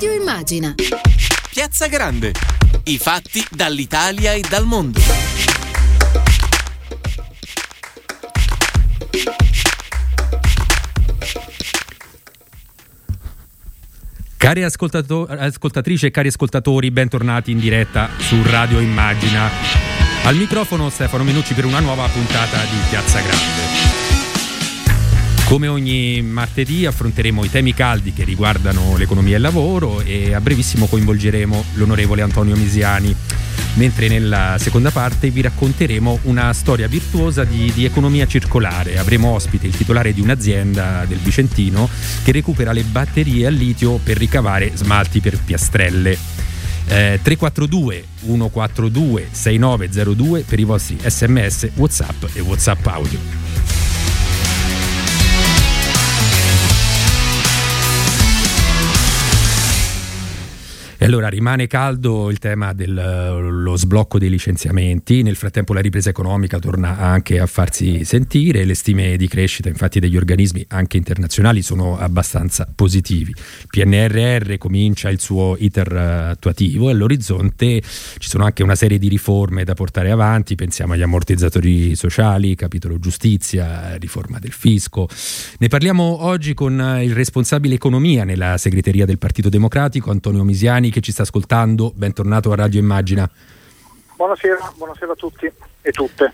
Radio Immagina. Piazza Grande. I fatti dall'Italia e dal mondo. Cari ascoltato- ascoltatrici e cari ascoltatori, bentornati in diretta su Radio Immagina. Al microfono Stefano Menucci per una nuova puntata di Piazza Grande. Come ogni martedì affronteremo i temi caldi che riguardano l'economia e il lavoro e a brevissimo coinvolgeremo l'onorevole Antonio Misiani, mentre nella seconda parte vi racconteremo una storia virtuosa di, di economia circolare. Avremo ospite il titolare di un'azienda del Vicentino che recupera le batterie al litio per ricavare smalti per piastrelle. Eh, 342 142 6902 per i vostri sms, whatsapp e whatsapp audio. E allora rimane caldo il tema dello sblocco dei licenziamenti, nel frattempo la ripresa economica torna anche a farsi sentire, le stime di crescita infatti degli organismi anche internazionali sono abbastanza positivi. Il PNRR comincia il suo iter attuativo e all'orizzonte ci sono anche una serie di riforme da portare avanti, pensiamo agli ammortizzatori sociali, capitolo giustizia, riforma del fisco. Ne parliamo oggi con il responsabile economia nella segreteria del Partito Democratico, Antonio Misiani che ci sta ascoltando, bentornato a Radio Immagina. Buonasera, buonasera a tutti e tutte.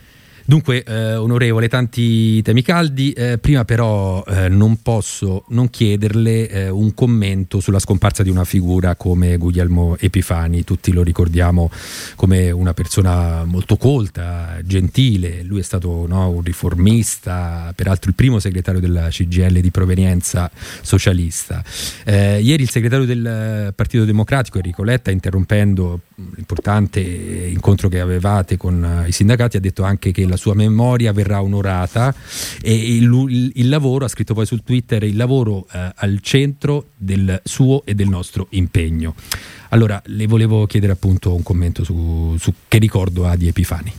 Dunque, eh, onorevole, tanti temi caldi. Eh, prima però eh, non posso non chiederle eh, un commento sulla scomparsa di una figura come Guglielmo Epifani. Tutti lo ricordiamo come una persona molto colta, gentile. Lui è stato no, un riformista, peraltro il primo segretario della CGL di provenienza socialista. Eh, ieri il segretario del Partito Democratico, Enrico Letta, interrompendo l'importante incontro che avevate con i sindacati, ha detto anche che la la sua memoria verrà onorata e il, il, lavoro, ha scritto poi sul Twitter, il lavoro eh, al centro del suo e del nostro impegno. Allora, le volevo chiedere appunto un commento su, su che ricordo ha di Epifani.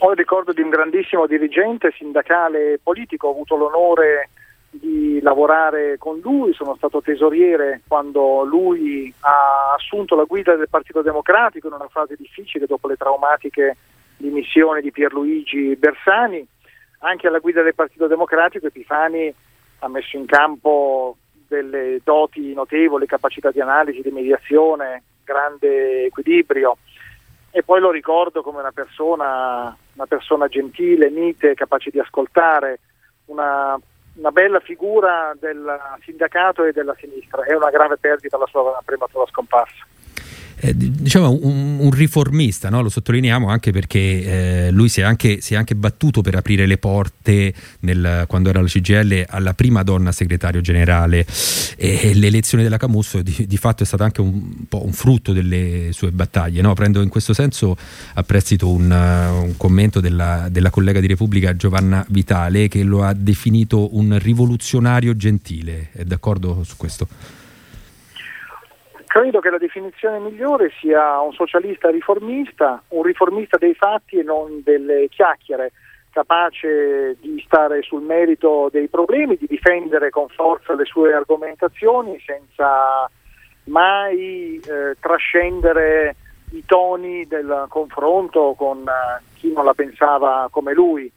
Ho il ricordo di un grandissimo dirigente sindacale e politico, ho avuto l'onore di lavorare con lui, sono stato tesoriere quando lui ha assunto la guida del Partito Democratico in una fase difficile dopo le traumatiche dimissioni di Pierluigi Bersani, anche alla guida del Partito Democratico Epifani ha messo in campo delle doti notevoli, capacità di analisi, di mediazione, grande equilibrio e poi lo ricordo come una persona, una persona gentile, mite, capace di ascoltare, una, una, bella figura del sindacato e della sinistra. È una grave perdita la sua prematura scomparsa eh, diciamo un, un riformista, no? lo sottolineiamo anche perché eh, lui si è anche, si è anche, battuto per aprire le porte nel, quando era alla CGL alla prima donna segretario generale e, l'elezione della Camusso di, di, fatto è stata anche un, po' un frutto delle sue battaglie. No? Prendo in questo senso a prestito un, un commento della, della collega di Repubblica Giovanna Vitale che lo ha definito un rivoluzionario gentile. È d'accordo su questo? Credo che la definizione migliore sia un socialista riformista, un riformista dei fatti e non delle chiacchiere, capace di stare sul merito dei problemi, di difendere con forza le sue argomentazioni senza mai eh, trascendere i toni del confronto con eh, chi non la pensava come lui.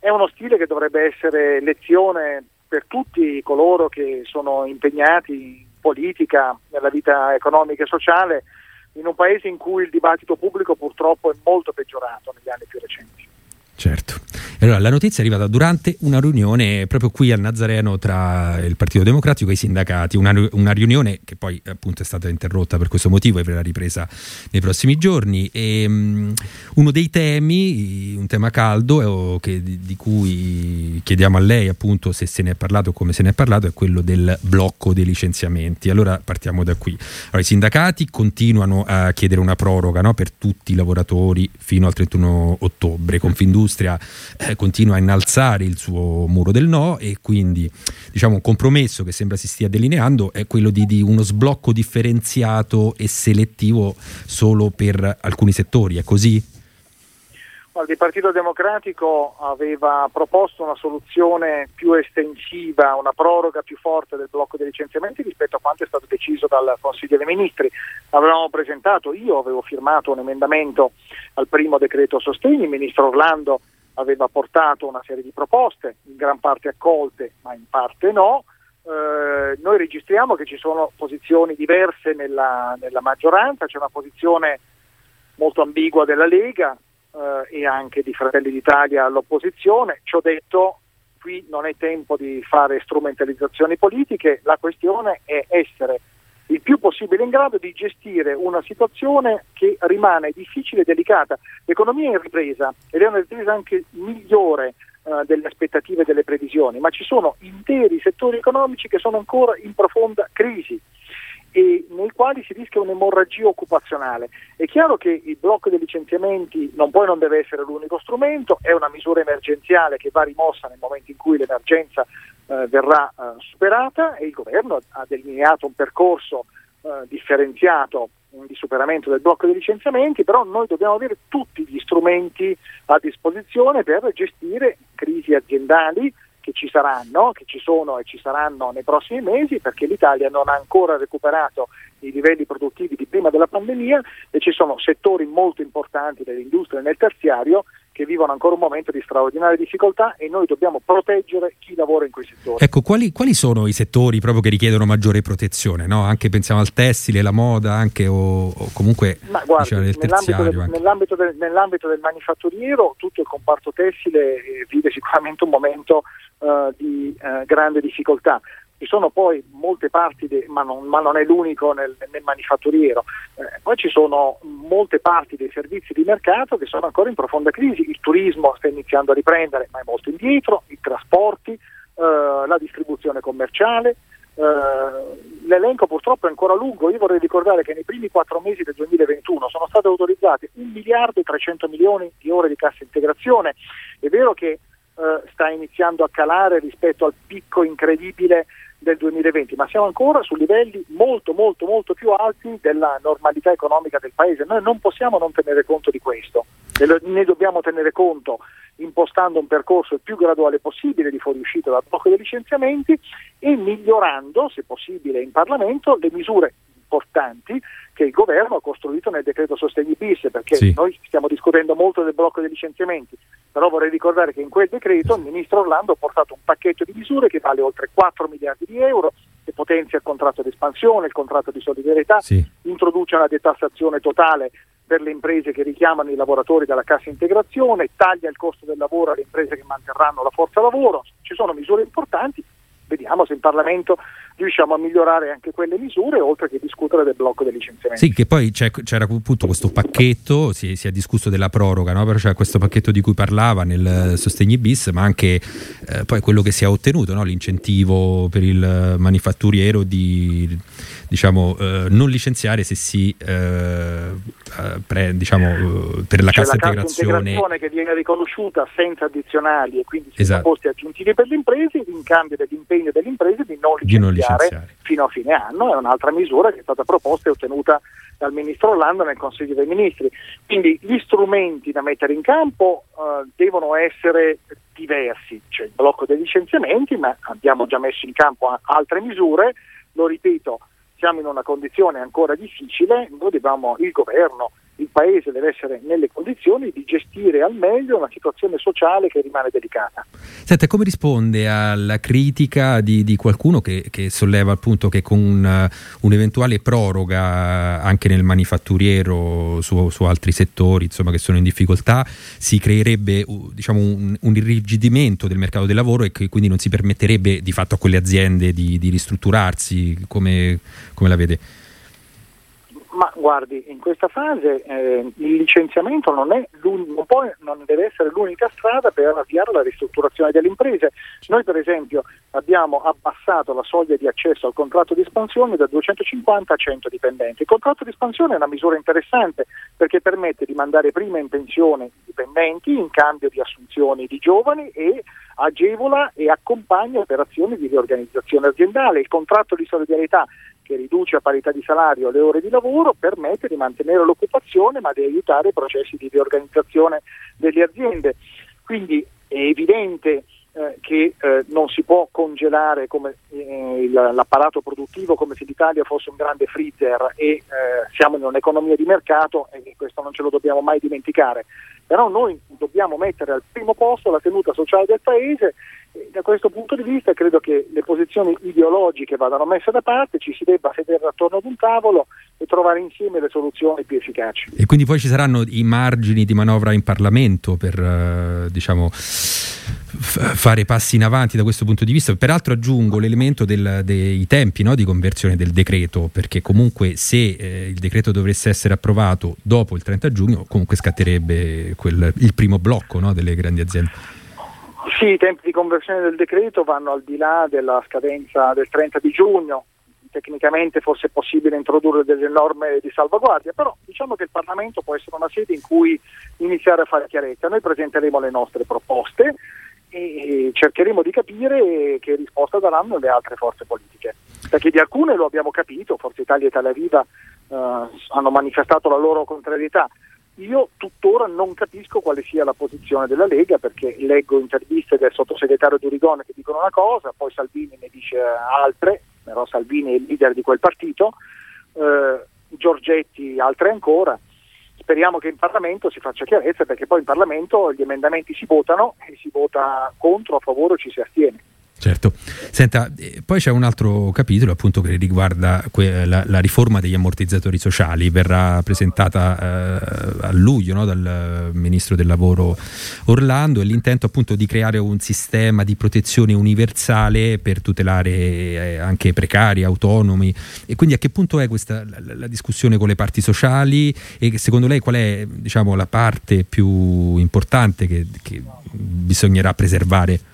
È uno stile che dovrebbe essere lezione per tutti coloro che sono impegnati politica, nella vita economica e sociale, in un paese in cui il dibattito pubblico purtroppo è molto peggiorato negli anni più recenti. Certo. Allora, la notizia è arrivata durante una riunione proprio qui al Nazareno tra il Partito Democratico e i sindacati, una, una riunione che poi appunto è stata interrotta per questo motivo e verrà ripresa nei prossimi giorni. E, um, uno dei temi, un tema caldo che, di, di, cui chiediamo a lei appunto se se ne è parlato o come se ne è parlato, è quello del blocco dei licenziamenti. Allora partiamo da qui. Allora, I sindacati continuano a chiedere una proroga no, per tutti i lavoratori fino al 31 ottobre. Confindustria eh, continua a innalzare il suo muro del no e quindi diciamo un compromesso che sembra si stia delineando è quello di, di uno sblocco differenziato e selettivo solo per alcuni settori, è così? Il Partito Democratico aveva proposto una soluzione più estensiva, una proroga più forte del blocco dei licenziamenti rispetto a quanto è stato deciso dal Consiglio dei Ministri. Avevamo presentato, io avevo firmato un emendamento al primo decreto sostegni, il Ministro Orlando aveva portato una serie di proposte, in gran parte accolte, ma in parte no. Eh, noi registriamo che ci sono posizioni diverse nella, nella maggioranza, c'è una posizione molto ambigua della Lega, eh, e anche di Fratelli d'Italia all'opposizione. Ci ho detto, qui non è tempo di fare strumentalizzazioni politiche, la questione è essere il più possibile in grado di gestire una situazione che rimane difficile e delicata. L'economia è in ripresa ed è una ripresa anche migliore eh, delle aspettative e delle previsioni, ma ci sono interi settori economici che sono ancora in profonda crisi e nei quali si rischia un'emorragia occupazionale. È chiaro che il blocco dei licenziamenti non può e non deve essere l'unico strumento, è una misura emergenziale che va rimossa nel momento in cui l'emergenza eh, verrà eh, superata e il governo ha delineato un percorso eh, differenziato di superamento del blocco dei licenziamenti, però noi dobbiamo avere tutti gli strumenti a disposizione per gestire crisi aziendali, ci saranno, che ci sono e ci saranno nei prossimi mesi perché l'Italia non ha ancora recuperato i livelli produttivi di prima della pandemia e ci sono settori molto importanti dell'industria e nel terziario che vivono ancora un momento di straordinaria difficoltà e noi dobbiamo proteggere chi lavora in quei settori. Ecco, quali, quali sono i settori proprio che richiedono maggiore protezione? No? Anche pensiamo al tessile, la moda, anche o, o comunque guardi, diciamo, nell'ambito, del, nell'ambito, del, nell'ambito, del, manifatturiero tutto il comparto tessile eh, vive sicuramente un momento uh, di uh, grande difficoltà. Ci sono poi molte parti, de, ma, non, ma, non, è l'unico nel, nel manifatturiero, eh, poi ci sono molte parti dei servizi di mercato che sono ancora in profonda crisi. Il turismo sta iniziando a riprendere, ma è molto indietro, i trasporti, eh, la distribuzione commerciale. Uh, l'elenco purtroppo è ancora lungo, io vorrei ricordare che nei primi quattro mesi del 2021 sono state autorizzate 1 miliardo e 300 milioni di ore di cassa integrazione, è vero che uh, sta iniziando a calare rispetto al picco incredibile del 2020, ma siamo ancora su livelli molto molto molto più alti della normalità economica del Paese. Noi non possiamo non tenere conto di questo, ne dobbiamo tenere conto impostando un percorso il più graduale possibile di fuoriuscita dal blocco dei licenziamenti e migliorando, se possibile in Parlamento, le misure importanti che il governo ha costruito nel decreto sostegni bis, perché sì. noi stiamo discutendo molto del blocco dei licenziamenti, però vorrei ricordare che in quel decreto il ministro Orlando ha portato un pacchetto di misure che vale oltre 4 miliardi di euro, che potenzia il contratto di espansione, il contratto di solidarietà, sì. introduce una detassazione totale per le imprese che richiamano i lavoratori dalla cassa integrazione, taglia il costo del lavoro alle imprese che manterranno la forza lavoro, ci sono misure importanti, vediamo se in Parlamento riusciamo a migliorare anche quelle misure oltre che discutere del blocco dei licenziamenti. Sì, che poi c'era appunto questo pacchetto, si, si è discusso della proroga, no? però c'era questo pacchetto di cui parlava nel Sostegni bis, ma anche eh, poi quello che si è ottenuto, no? l'incentivo per il manifatturiero di diciamo, eh, non licenziare se si eh, eh pre, diciamo, eh, per la C'è cassa la integrazione. integrazione che viene riconosciuta senza addizionali e quindi senza esatto. costi aggiuntivi per le imprese in cambio dell'impegno delle imprese di non licenziare, di non licenziare fino a fine anno, è un'altra misura che è stata proposta e ottenuta dal Ministro Orlando nel Consiglio dei Ministri. Quindi gli strumenti da mettere in campo eh, devono essere diversi, c'è il blocco dei licenziamenti, ma abbiamo già messo in campo altre misure, lo ripeto, siamo in una condizione ancora difficile, noi dobbiamo, il governo, il Paese deve essere nelle condizioni di gestire al meglio una situazione sociale che rimane delicata. Senta, come risponde alla critica di, di qualcuno che, che, solleva appunto che con un, un'eventuale proroga anche nel manifatturiero su, su, altri settori insomma, che sono in difficoltà si creerebbe diciamo, un, un, irrigidimento del mercato del lavoro e che quindi non si permetterebbe di fatto a quelle aziende di, di ristrutturarsi? Come, come la vede? Ma guardi, in questa fase eh, il licenziamento non, non, può, non, deve essere l'unica strada per avviare la ristrutturazione delle imprese. Noi per esempio abbiamo abbassato la soglia di accesso al contratto di espansione da 250 a 100 dipendenti. Il contratto di espansione è una misura interessante perché permette di mandare prima in pensione i dipendenti in cambio di assunzioni di giovani e agevola e accompagna operazioni di riorganizzazione aziendale. Il contratto di solidarietà che riduce a parità di salario le ore di lavoro, permette di mantenere l'occupazione ma di aiutare i processi di riorganizzazione delle aziende. Quindi è evidente eh, che eh, non si può congelare come, eh, l'apparato produttivo come se l'Italia fosse un grande freezer e eh, siamo in un'economia di mercato e questo non ce lo dobbiamo mai dimenticare. Però noi dobbiamo mettere al primo posto la tenuta sociale del Paese da questo punto di vista credo che le posizioni ideologiche vadano messe da parte, ci si debba sedere attorno ad un tavolo e trovare insieme le soluzioni più efficaci. E quindi poi ci saranno i margini di manovra in Parlamento per eh, diciamo fare passi in avanti da questo punto di vista. Peraltro aggiungo l'elemento del, dei tempi no, di conversione del decreto, perché comunque se eh, il decreto dovesse essere approvato dopo il 30 giugno, comunque scatterebbe quel, il primo blocco no, delle grandi aziende. Sì, i tempi di conversione del decreto vanno al di là della scadenza del 30 di giugno, tecnicamente fosse possibile introdurre delle norme di salvaguardia, però diciamo che il Parlamento può essere una sede in cui iniziare a fare chiarezza. Noi presenteremo le nostre proposte e cercheremo di capire che risposta daranno le altre forze politiche, perché di alcune lo abbiamo capito, Forza Italia e Italia Viva eh, hanno manifestato la loro contrarietà. Io tuttora non capisco quale sia la posizione della Lega perché leggo interviste del sottosegretario Durigone che dicono una cosa, poi Salvini ne dice altre, però Salvini è il leader di quel partito, eh, Giorgetti altre ancora. Speriamo che in Parlamento si faccia chiarezza perché poi in Parlamento gli emendamenti si votano e si vota contro, a favore o ci si astiene. Certo, senta, eh, poi c'è un altro capitolo appunto che riguarda que- la, la, riforma degli ammortizzatori sociali, verrà presentata eh, a luglio no, dal Ministro del Lavoro Orlando e l'intento appunto di creare un sistema di protezione universale per tutelare eh, anche precari, autonomi. E quindi a che punto è questa la, la, discussione con le parti sociali? E secondo lei qual è diciamo, la parte più importante che, che bisognerà preservare?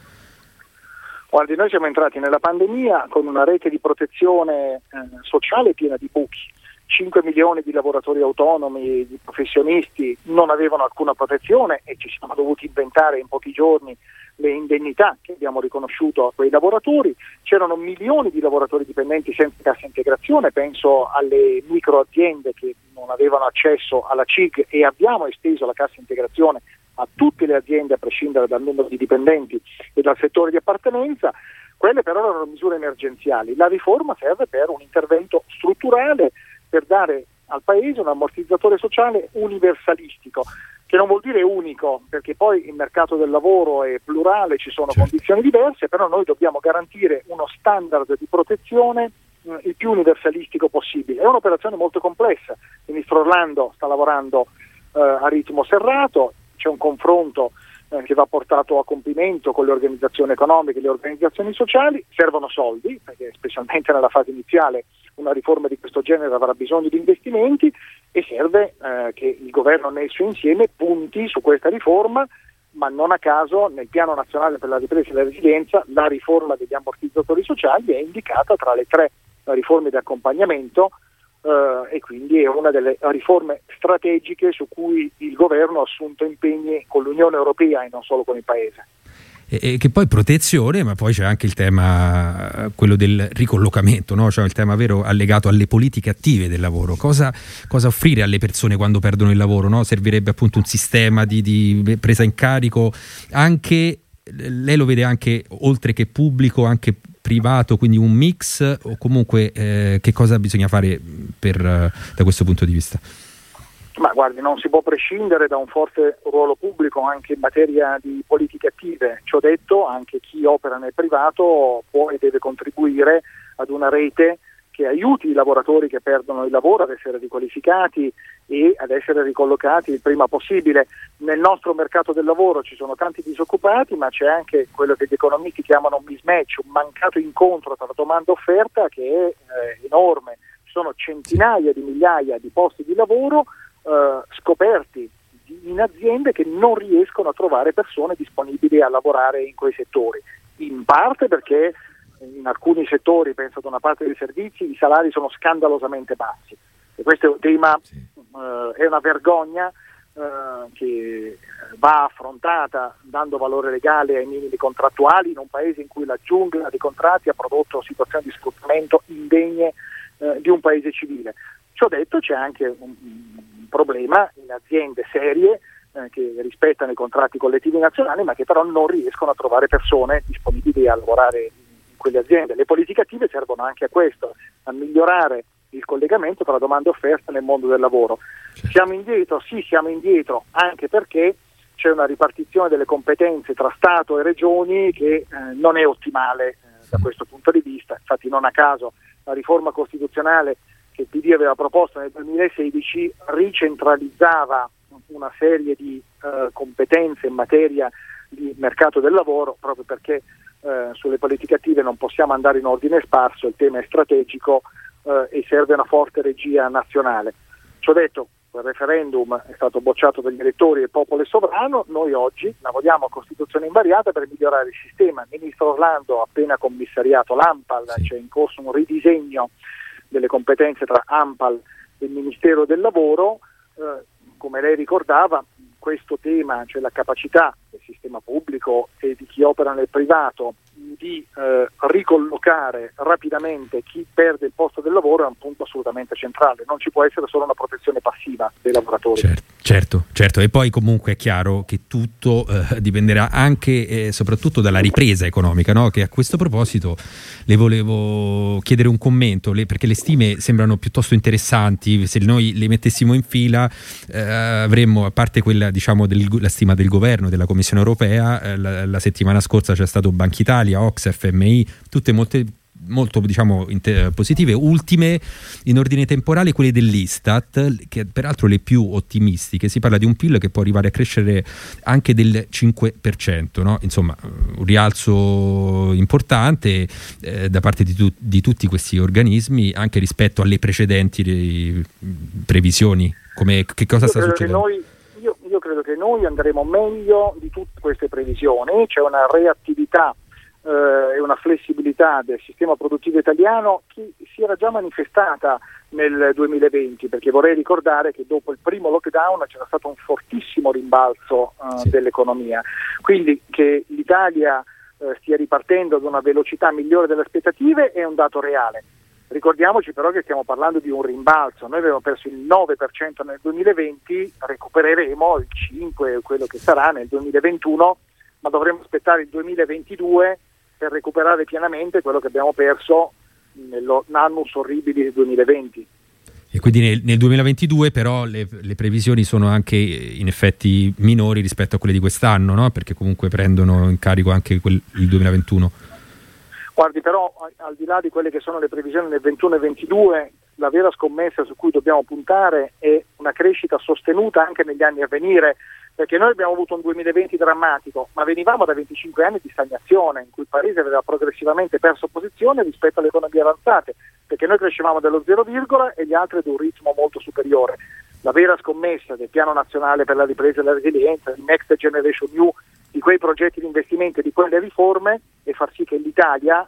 Guardi, noi siamo entrati nella pandemia con una rete di protezione eh, sociale piena di buchi. 5 milioni di lavoratori autonomi, di professionisti non avevano alcuna protezione e ci siamo dovuti inventare in pochi giorni le indennità che abbiamo riconosciuto a quei lavoratori. C'erano milioni di lavoratori dipendenti senza cassa integrazione, penso alle microaziende che non avevano accesso alla CIG e abbiamo esteso la cassa integrazione a tutte le aziende a prescindere dal numero di dipendenti e dal settore di appartenenza, quelle però erano misure emergenziali. La riforma serve per un intervento strutturale per dare al Paese un ammortizzatore sociale universalistico, che non vuol dire unico, perché poi il mercato del lavoro è plurale, ci sono certo. condizioni diverse, però noi dobbiamo garantire uno standard di protezione eh, il più universalistico possibile. È un'operazione molto complessa, il ministro Orlando sta lavorando eh, a ritmo serrato, c'è un confronto eh, che va portato a compimento con le organizzazioni economiche le organizzazioni sociali, servono soldi, perché specialmente nella fase iniziale una riforma di questo genere avrà bisogno di investimenti e serve eh, che il governo nel suo insieme punti su questa riforma, ma non a caso nel piano nazionale per la ripresa e la resilienza la riforma degli ammortizzatori sociali è indicata tra le tre riforme di accompagnamento eh, e quindi è una delle riforme strategiche su cui il governo ha assunto impegni con l'Unione Europea e non solo con il Paese. E, che poi protezione, ma poi c'è anche il tema, quello del ricollocamento, no? cioè il tema vero allegato alle politiche attive del lavoro. Cosa, cosa offrire alle persone quando perdono il lavoro? No? Servirebbe appunto un sistema di, di presa in carico anche lei lo vede anche oltre che pubblico, anche privato, quindi un mix o comunque eh, che cosa bisogna fare per, uh, da questo punto di vista? Ma guardi, non si può prescindere da un forte ruolo pubblico anche in materia di politiche attive. Ciò detto, anche chi opera nel privato può e deve contribuire ad una rete che aiuti i lavoratori che perdono il lavoro ad essere riqualificati e ad essere ricollocati il prima possibile. Nel nostro mercato del lavoro ci sono tanti disoccupati, ma c'è anche quello che gli economisti chiamano un mismatch, un mancato incontro tra domanda e offerta che è eh, enorme. Ci sono centinaia di migliaia di posti di lavoro eh, scoperti in aziende che non riescono a trovare persone disponibili a lavorare in quei settori, in parte perché in alcuni settori, penso ad una parte dei servizi, i salari sono scandalosamente bassi. E questo è un tema, sì. eh, è una vergogna eh, che va affrontata dando valore legale ai minimi contrattuali in un paese in cui la giungla dei contratti ha prodotto situazioni di sfruttamento indegne eh, di un paese civile. Ciò detto c'è anche un, un problema in aziende serie eh, che rispettano i contratti collettivi nazionali ma che però non riescono a trovare persone disponibili a lavorare quelle aziende. Le politiche attive servono anche a questo, a migliorare il collegamento tra domanda e offerta nel mondo del lavoro. Siamo indietro? Sì, siamo indietro, anche perché c'è una ripartizione delle competenze tra Stato e Regioni che eh, non è ottimale eh, da questo punto di vista. Infatti non a caso la riforma costituzionale che il PD aveva proposto nel 2016 ricentralizzava una serie di eh, competenze in materia di mercato del lavoro proprio perché eh, sulle politiche attive non possiamo andare in ordine sparso, il tema è strategico eh, e serve una forte regia nazionale. Ciò detto, il referendum è stato bocciato dagli elettori e il popolo è sovrano, noi oggi lavoriamo a Costituzione invariata per migliorare il sistema. Il ministro Orlando ha appena commissariato l'AMPAL, sì. c'è in corso un ridisegno delle competenze tra AMPAL e il Ministero del Lavoro. Eh, come lei ricordava, questo tema, cioè la capacità del sistema pubblico e di chi opera nel privato di eh, ricollocare rapidamente chi perde il posto del lavoro è un punto assolutamente centrale, non ci può essere solo una protezione passiva dei lavoratori. Certo, certo, certo. e poi comunque è chiaro che tutto eh, dipenderà anche e soprattutto dalla ripresa economica, no? che a questo proposito le volevo chiedere un commento, le, perché le stime sembrano piuttosto interessanti, se noi le mettessimo in fila eh, avremmo, a parte quella diciamo della stima del governo, della Commissione europea, eh, la, la settimana scorsa c'è stato Banca Italia, Ox, FMI, tutte molte molto diciamo, inter- positive, ultime in ordine temporale quelle dell'Istat, che peraltro le più ottimistiche, si parla di un PIL che può arrivare a crescere anche del 5%, no? insomma un rialzo importante eh, da parte di, tu- di, tutti questi organismi anche rispetto alle precedenti re- previsioni, Come, che cosa io sta succedendo? Noi, io, io credo che noi andremo meglio di tutte queste previsioni, c'è una reattività eh, e una flessibilità del sistema produttivo italiano che si era già manifestata nel 2020, perché vorrei ricordare che dopo il primo lockdown c'era stato un fortissimo rimbalzo eh, sì. dell'economia, quindi che l'Italia eh, stia ripartendo ad una velocità migliore delle aspettative è un dato reale. Ricordiamoci però che stiamo parlando di un rimbalzo, noi abbiamo perso il 9% nel 2020, recupereremo il 5% quello che sarà nel 2021, ma dovremo aspettare il 2022 per recuperare pienamente quello che abbiamo perso nell'annus orribili del 2020. E quindi nel, nel 2022 però le, le, previsioni sono anche in effetti minori rispetto a quelle di quest'anno, no? perché comunque prendono in carico anche quel, il 2021. Guardi, però al di là di quelle che sono le previsioni nel 21 e 22, la vera scommessa su cui dobbiamo puntare è una crescita sostenuta anche negli anni a venire perché noi abbiamo avuto un 2020 drammatico, ma venivamo da 25 anni di stagnazione in cui il Paese aveva progressivamente perso posizione rispetto alle economie avanzate, perché noi crescevamo dello 0, e gli altri ad un ritmo molto superiore. La vera scommessa del Piano Nazionale per la ripresa e la resilienza, di Next Generation New, di quei progetti di investimento e di quelle riforme è far sì che l'Italia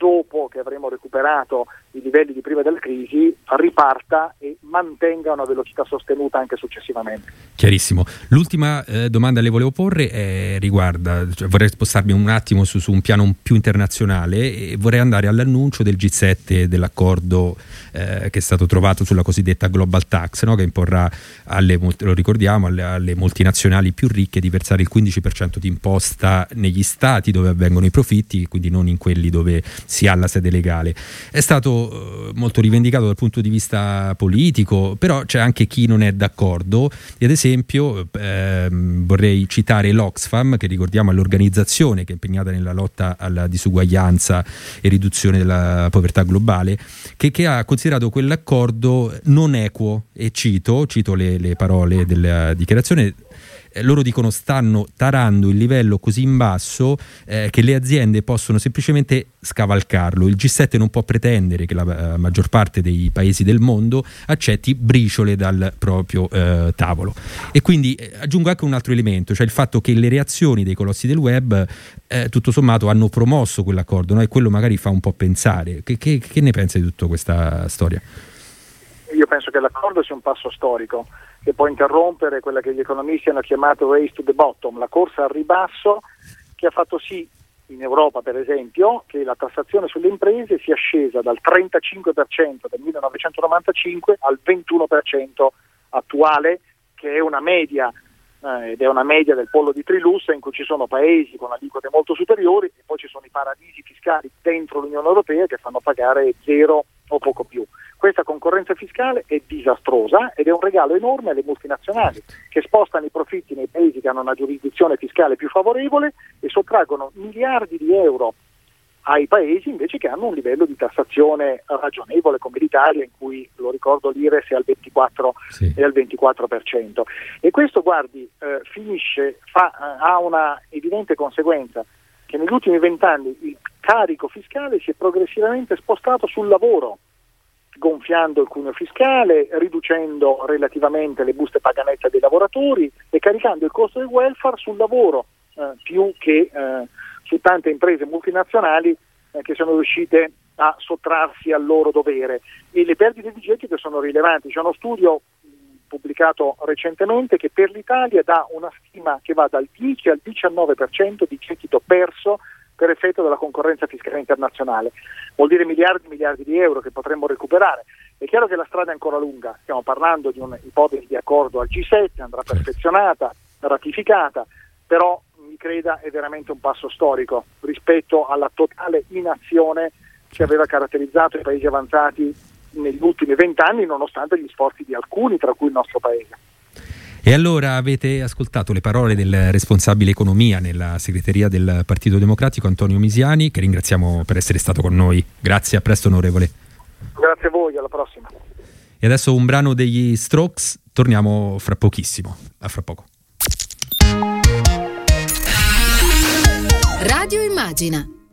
dopo che avremo recuperato i livelli di prima della crisi, riparta e mantenga una velocità sostenuta anche successivamente. Chiarissimo. L'ultima eh, domanda le volevo porre è, riguarda, cioè vorrei spostarmi un attimo su, su, un piano più internazionale e vorrei andare all'annuncio del G7 dell'accordo eh, che è stato trovato sulla cosiddetta Global Tax, no? che imporrà alle, lo ricordiamo, alle, alle moltinazionali più ricche di versare il 15% di imposta negli stati dove avvengono i profitti, quindi non in quelli dove si ha la sede legale. È stato eh, molto rivendicato dal punto di vista politico, però c'è anche chi non è d'accordo. E ad esempio ehm, vorrei citare l'Oxfam, che ricordiamo è l'organizzazione che è impegnata nella lotta alla disuguaglianza e riduzione della povertà globale, che, che ha considerato quell'accordo non equo. E cito, cito le, le parole della dichiarazione eh, loro dicono stanno tarando il livello così in basso eh, che le aziende possono semplicemente scavalcarlo. Il G7 non può pretendere che la uh, maggior parte dei paesi del mondo accetti briciole dal proprio uh, tavolo. E quindi eh, aggiungo anche un altro elemento, cioè il fatto che le reazioni dei colossi del web eh, tutto sommato hanno promosso quell'accordo no? e quello magari fa un po' pensare. Che, che, che ne pensa di tutta questa storia? Io penso che l'accordo sia un passo storico che può interrompere quella che gli economisti hanno chiamato race to the bottom, la corsa al ribasso che ha fatto sì in Europa per esempio che la tassazione sulle imprese sia scesa dal 35% del 1995 al 21% attuale, che è una media eh, ed è una media del pollo di Trilussa in cui ci sono paesi con aliquote molto superiori e poi ci sono i paradisi fiscali dentro l'Unione Europea che fanno pagare zero o poco più. Questa concorrenza fiscale è disastrosa ed è un regalo enorme alle multinazionali che spostano i profitti nei paesi che hanno una giurisdizione fiscale più favorevole e sottraggono miliardi di euro ai paesi invece che hanno un livello di tassazione ragionevole come l'Italia in cui, lo ricordo, l'IRES è al 24%. Sì. È al 24%. E questo, guardi, eh, finisce, fa, ha una evidente conseguenza che negli ultimi vent'anni il carico fiscale si è progressivamente spostato sul lavoro, gonfiando il cuneo fiscale, riducendo relativamente le buste paganette dei lavoratori e caricando il costo del welfare sul lavoro eh, più che eh, su tante imprese multinazionali eh, che sono riuscite a sottrarsi al loro dovere e le perdite di gettito sono rilevanti. C'è uno studio pubblicato recentemente che per l'Italia dà una stima che va dal 10 al 19% di gettito perso per effetto della concorrenza fiscale internazionale. Vuol dire miliardi e miliardi di euro che potremmo recuperare. È chiaro che la strada è ancora lunga, stiamo parlando di un'ipotesi di accordo al G7, andrà perfezionata, ratificata, però mi creda, è veramente un passo storico rispetto alla totale inazione che aveva caratterizzato i paesi avanzati negli ultimi vent'anni, nonostante gli sforzi di alcuni, tra cui il nostro paese. E allora avete ascoltato le parole del responsabile economia nella segreteria del Partito Democratico, Antonio Misiani, che ringraziamo per essere stato con noi. Grazie, a presto onorevole. Grazie a voi, alla prossima. E adesso un brano degli Strokes, torniamo fra pochissimo, a fra poco. Radio Immagina